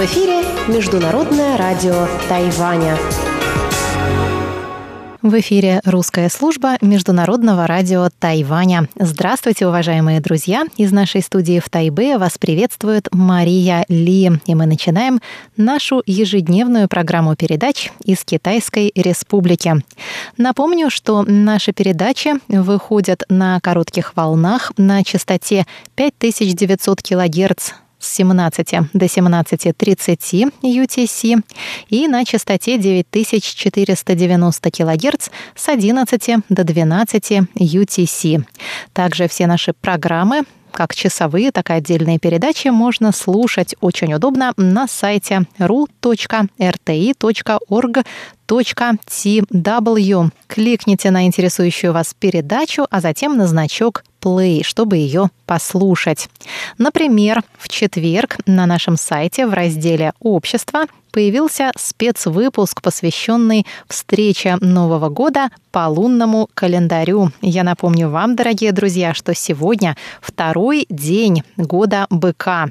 В эфире Международное радио Тайваня. В эфире русская служба Международного радио Тайваня. Здравствуйте, уважаемые друзья! Из нашей студии в Тайбе вас приветствует Мария Ли. И мы начинаем нашу ежедневную программу передач из Китайской Республики. Напомню, что наши передачи выходят на коротких волнах на частоте 5900 кГц с 17 до 17.30 UTC и на частоте 9490 кГц с 11 до 12 UTC. Также все наши программы как часовые, так и отдельные передачи можно слушать очень удобно на сайте ru.rti.org.tw. Кликните на интересующую вас передачу, а затем на значок Play, чтобы ее послушать. Например, в четверг на нашем сайте в разделе «Общество» появился спецвыпуск, посвященный встрече Нового года по лунному календарю. Я напомню вам, дорогие друзья, что сегодня второй день года быка.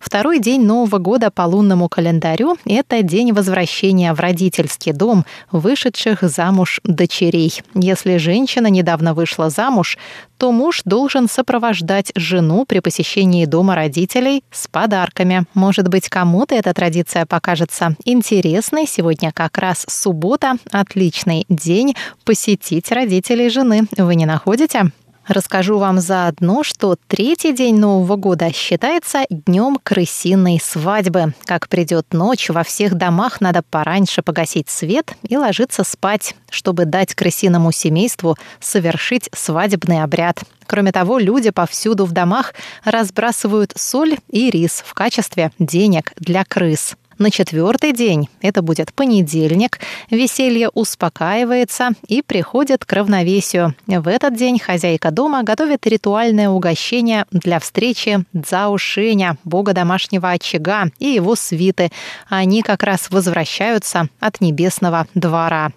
Второй день Нового года по лунному календарю – это день возвращения в родительский дом вышедших замуж дочерей. Если женщина недавно вышла замуж, то муж должен сопровождать жену при посещении дома родителей с подарками. Может быть, кому-то эта традиция покажется интересной. Сегодня как раз суббота, отличный день посетить родителей жены. Вы не находите? Расскажу вам заодно, что третий день Нового года считается днем крысиной свадьбы. Как придет ночь, во всех домах надо пораньше погасить свет и ложиться спать, чтобы дать крысиному семейству совершить свадебный обряд. Кроме того, люди повсюду в домах разбрасывают соль и рис в качестве денег для крыс. На четвертый день, это будет понедельник, веселье успокаивается и приходит к равновесию. В этот день хозяйка дома готовит ритуальное угощение для встречи Цао Шеня, бога домашнего очага, и его свиты. Они как раз возвращаются от небесного двора.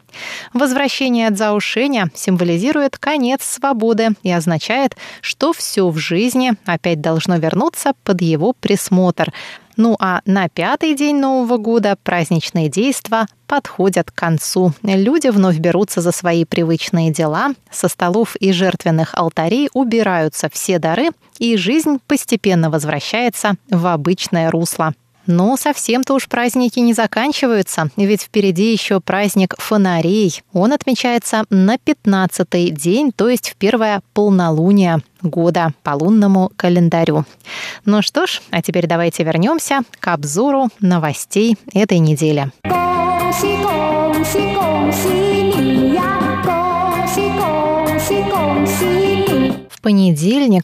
Возвращение Цао Шеня символизирует конец свободы и означает, что все в жизни опять должно вернуться под его присмотр. Ну а на пятый день Нового года праздничные действия подходят к концу. Люди вновь берутся за свои привычные дела, со столов и жертвенных алтарей убираются все дары, и жизнь постепенно возвращается в обычное русло. Но совсем-то уж праздники не заканчиваются, ведь впереди еще праздник фонарей. Он отмечается на 15-й день, то есть в первое полнолуние года по лунному календарю. Ну что ж, а теперь давайте вернемся к обзору новостей этой недели. Гонси, гонси, гонси.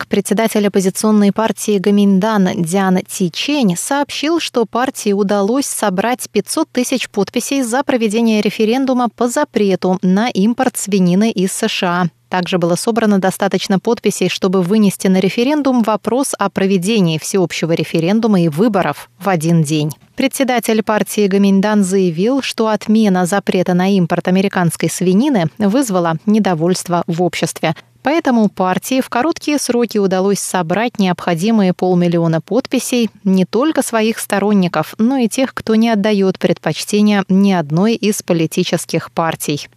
Председатель оппозиционной партии Гаминдан Диан Тичень сообщил, что партии удалось собрать 500 тысяч подписей за проведение референдума по запрету на импорт свинины из США. Также было собрано достаточно подписей, чтобы вынести на референдум вопрос о проведении всеобщего референдума и выборов в один день. Председатель партии Гаминдан заявил, что отмена запрета на импорт американской свинины вызвала недовольство в обществе. Поэтому партии в короткие сроки удалось собрать необходимые полмиллиона подписей не только своих сторонников, но и тех, кто не отдает предпочтения ни одной из политических партий.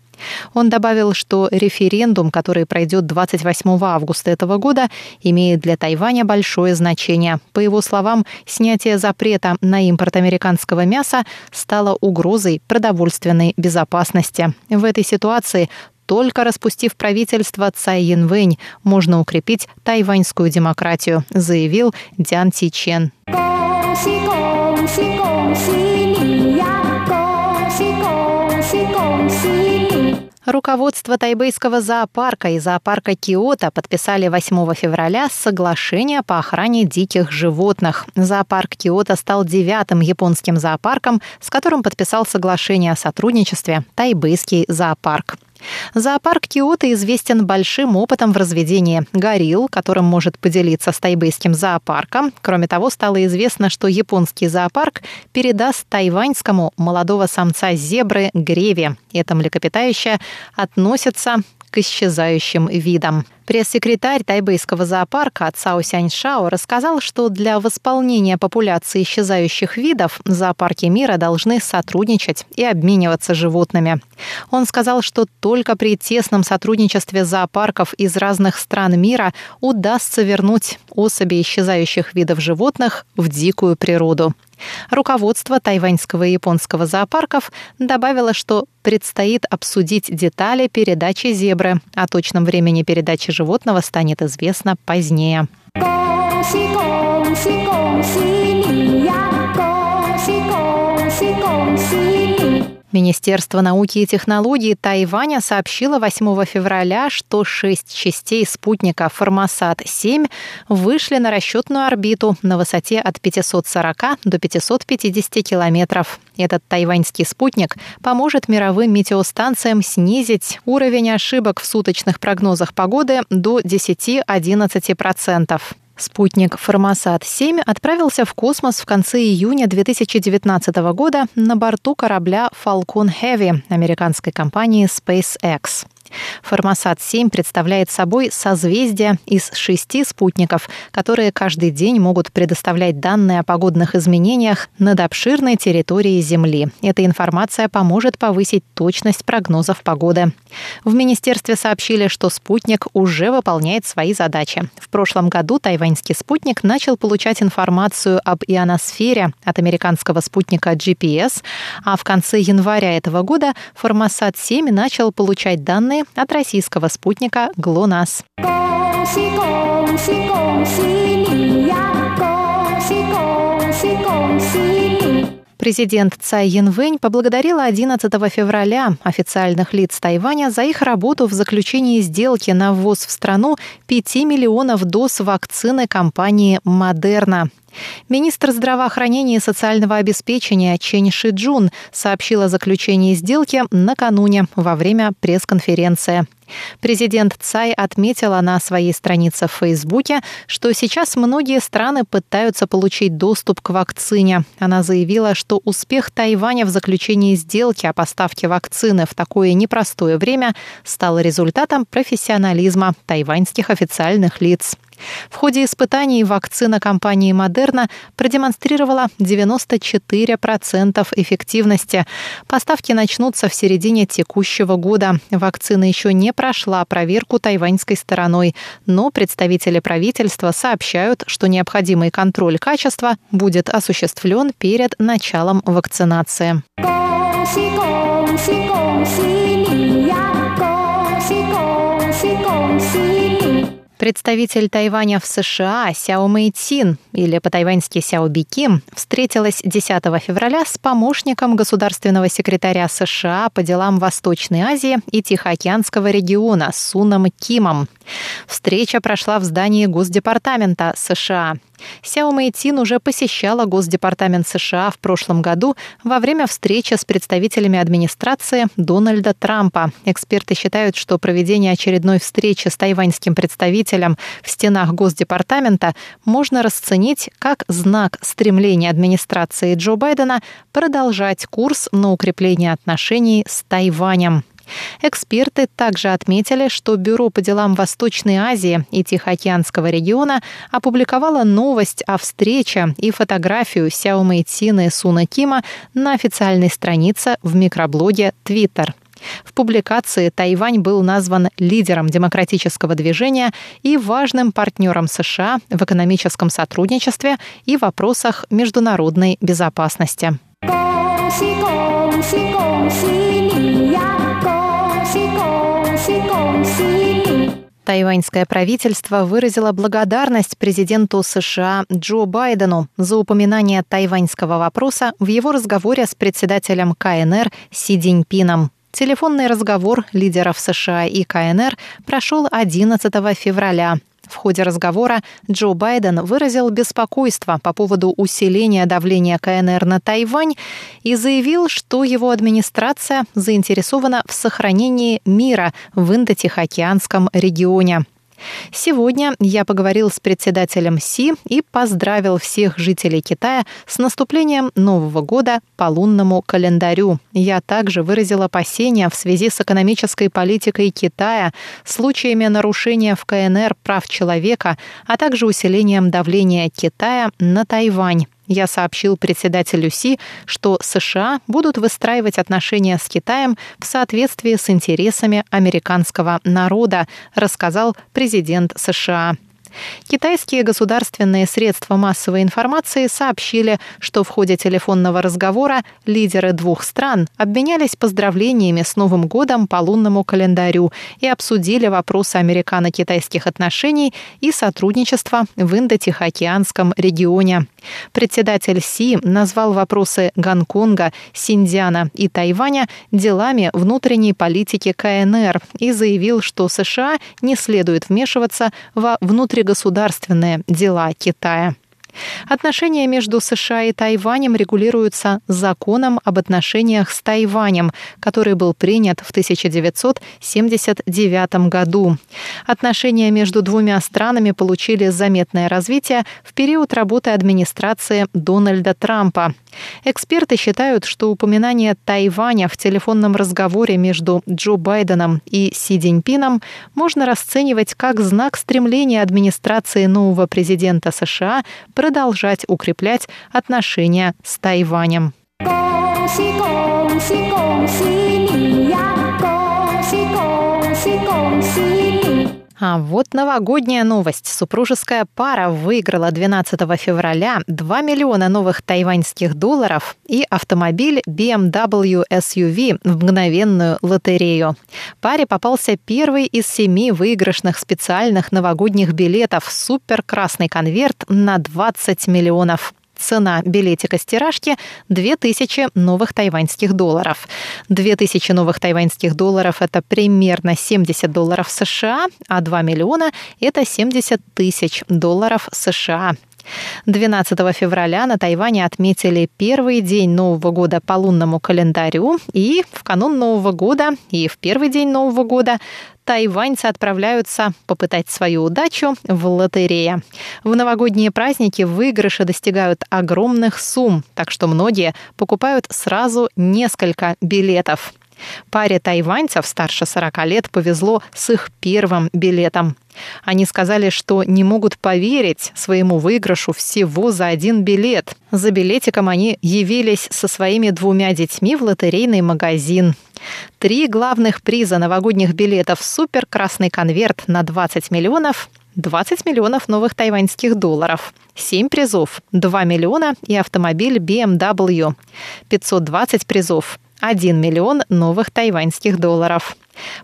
Он добавил, что референдум, который пройдет 28 августа этого года, имеет для Тайваня большое значение. По его словам, снятие запрета на импорт американского мяса стало угрозой продовольственной безопасности. В этой ситуации только распустив правительство Цай Янвэнь, можно укрепить тайваньскую демократию, заявил Дян Ти Чен. Руководство тайбэйского зоопарка и зоопарка Киото подписали 8 февраля соглашение по охране диких животных. Зоопарк Киото стал девятым японским зоопарком, с которым подписал соглашение о сотрудничестве тайбэйский зоопарк. Зоопарк Киото известен большим опытом в разведении горилл, которым может поделиться с тайбэйским зоопарком. Кроме того, стало известно, что японский зоопарк передаст тайваньскому молодого самца зебры Греве. Это млекопитающее относится к исчезающим видам. Пресс-секретарь тайбэйского зоопарка Цао Сяньшао рассказал, что для восполнения популяции исчезающих видов зоопарки мира должны сотрудничать и обмениваться животными. Он сказал, что только при тесном сотрудничестве зоопарков из разных стран мира удастся вернуть особи исчезающих видов животных в дикую природу. Руководство тайваньского и японского зоопарков добавило, что предстоит обсудить детали передачи зебры. а точном времени передачи животного станет известно позднее. Гонси, гонси, гонси.！Министерство науки и технологий Тайваня сообщило 8 февраля, что шесть частей спутника «Формосат-7» вышли на расчетную орбиту на высоте от 540 до 550 километров. Этот тайваньский спутник поможет мировым метеостанциям снизить уровень ошибок в суточных прогнозах погоды до 10-11%. Спутник «Формосат-7» отправился в космос в конце июня 2019 года на борту корабля Falcon Heavy американской компании SpaceX. Формосат-7 представляет собой созвездие из шести спутников, которые каждый день могут предоставлять данные о погодных изменениях над обширной территорией Земли. Эта информация поможет повысить точность прогнозов погоды. В министерстве сообщили, что спутник уже выполняет свои задачи. В прошлом году тайваньский спутник начал получать информацию об ионосфере от американского спутника GPS, а в конце января этого года Формосат-7 начал получать данные от российского спутника ГЛОНАСС. Президент Цай Янвэнь поблагодарила 11 февраля официальных лиц Тайваня за их работу в заключении сделки на ввоз в страну 5 миллионов доз вакцины компании «Модерна». Министр здравоохранения и социального обеспечения Чен Шиджун сообщил о заключении сделки накануне во время пресс-конференции. Президент Цай отметила на своей странице в Фейсбуке, что сейчас многие страны пытаются получить доступ к вакцине. Она заявила, что успех Тайваня в заключении сделки о поставке вакцины в такое непростое время стал результатом профессионализма тайваньских официальных лиц. В ходе испытаний вакцина компании Модерна продемонстрировала 94% эффективности. Поставки начнутся в середине текущего года. Вакцина еще не прошла проверку тайваньской стороной, но представители правительства сообщают, что необходимый контроль качества будет осуществлен перед началом вакцинации. 恭喜恭喜恭喜 Тайваня в США Сяо Мэйцин, или по-тайваньски Сяо Биким, встретилась 10 февраля с помощником государственного секретаря США по делам Восточной Азии и Тихоокеанского региона Суном Кимом. Встреча прошла в здании Госдепартамента США. Сяо Мэйтин уже посещала Госдепартамент США в прошлом году во время встречи с представителями администрации Дональда Трампа. Эксперты считают, что проведение очередной встречи с тайваньским представителем в стенах Госдепартамента можно расценить как знак стремления администрации Джо Байдена продолжать курс на укрепление отношений с Тайванем. Эксперты также отметили, что Бюро по делам Восточной Азии и Тихоокеанского региона опубликовало новость о встрече и фотографию Сяо Мэйцина и Суна Кима на официальной странице в микроблоге Twitter. В публикации Тайвань был назван лидером демократического движения и важным партнером США в экономическом сотрудничестве и вопросах международной безопасности. 恭喜恭喜恭喜 Правительство выразило благодарность президенту США Джо Байдену за упоминание тайваньского вопроса в его разговоре с председателем КНР Си Диньпином. Телефонный разговор лидеров США и КНР прошел 11 февраля. В ходе разговора Джо Байден выразил беспокойство по поводу усиления давления КНР на Тайвань и заявил, что его администрация заинтересована в сохранении мира в Индо-Тихоокеанском регионе. Сегодня я поговорил с председателем Си и поздравил всех жителей Китая с наступлением Нового года по лунному календарю. Я также выразил опасения в связи с экономической политикой Китая, случаями нарушения в КНР прав человека, а также усилением давления Китая на Тайвань. Я сообщил председателю Си, что США будут выстраивать отношения с Китаем в соответствии с интересами американского народа, рассказал президент США. Китайские государственные средства массовой информации сообщили, что в ходе телефонного разговора лидеры двух стран обменялись поздравлениями с Новым годом по лунному календарю и обсудили вопросы американо-китайских отношений и сотрудничества в Индо-Тихоокеанском регионе. Председатель Си назвал вопросы Гонконга, Синьцзяна и Тайваня делами внутренней политики КНР и заявил, что США не следует вмешиваться во внутригосударственные дела Китая. Отношения между США и Тайванем регулируются законом об отношениях с Тайванем, который был принят в 1979 году. Отношения между двумя странами получили заметное развитие в период работы администрации Дональда Трампа. Эксперты считают, что упоминание Тайваня в телефонном разговоре между Джо Байденом и Си Цзиньпином можно расценивать как знак стремления администрации нового президента США продолжать укреплять отношения с Тайванем. 恭喜恭喜恭喜 ！А вот новогодняя новость. Супружеская пара выиграла 12 февраля 2 миллиона новых тайваньских долларов и автомобиль BMW SUV в мгновенную лотерею. Паре попался первый из семи выигрышных специальных новогодних билетов «Супер красный конверт» на 20 миллионов. Цена билетика с тиражки – 2000 новых тайваньских долларов. 2000 новых тайваньских долларов – это примерно 70 долларов США, а 2 миллиона – это 70 тысяч долларов США. 12 февраля на Тайване отметили первый день Нового года по лунному календарю, и в канун Нового года, и в первый день Нового года тайваньцы отправляются попытать свою удачу в лотерее. В новогодние праздники выигрыши достигают огромных сумм, так что многие покупают сразу несколько билетов. Паре тайваньцев старше 40 лет повезло с их первым билетом. Они сказали, что не могут поверить своему выигрышу всего за один билет. За билетиком они явились со своими двумя детьми в лотерейный магазин. Три главных приза новогодних билетов «Супер красный конверт» на 20 миллионов 20 миллионов новых тайваньских долларов, 7 призов, 2 миллиона и автомобиль BMW, 520 призов, 1 миллион новых тайваньских долларов.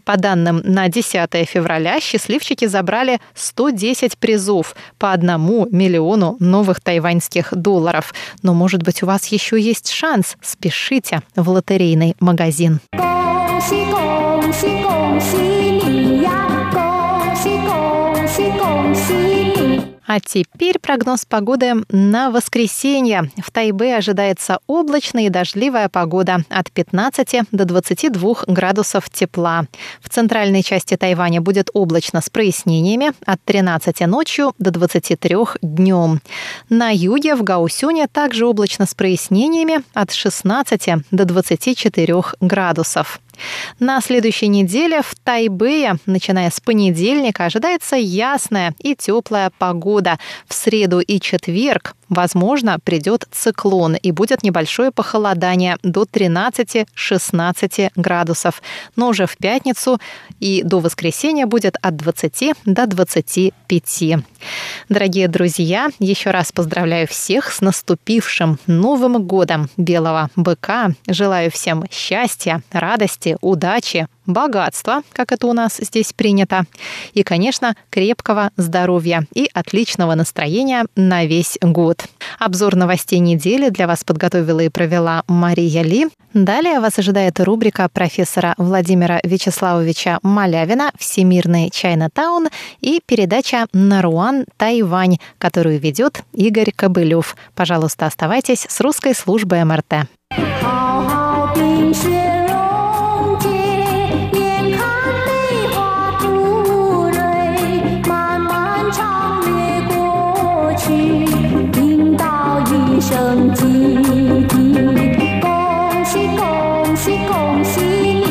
По данным на 10 февраля счастливчики забрали 110 призов по 1 миллиону новых тайваньских долларов. Но, может быть, у вас еще есть шанс. Спешите в лотерейный магазин. Конси, конси, конси,！А теперь прогноз погоды на воскресенье. В Тайбе ожидается облачная и дождливая погода от 15 до 22 градусов тепла. В центральной части Тайваня будет облачно с прояснениями от 13 ночью до 23 днем. На юге в Гаусюне также облачно с прояснениями от 16 до 24 градусов. На следующей неделе в Тайбэе, начиная с понедельника, ожидается ясная и теплая погода. В среду и четверг Возможно, придет циклон и будет небольшое похолодание до 13-16 градусов. Но уже в пятницу и до воскресенья будет от 20 до 25. Дорогие друзья, еще раз поздравляю всех с наступившим Новым годом Белого Быка. Желаю всем счастья, радости, удачи, богатства, как это у нас здесь принято, и, конечно, крепкого здоровья и отличного настроения на весь год. Обзор новостей недели для вас подготовила и провела Мария Ли. Далее вас ожидает рубрика профессора Владимира Вячеславовича Малявина «Всемирный Чайна-таун» и передача «Наруан Тайвань», которую ведет Игорь Кобылев. Пожалуйста, оставайтесь с русской службой МРТ.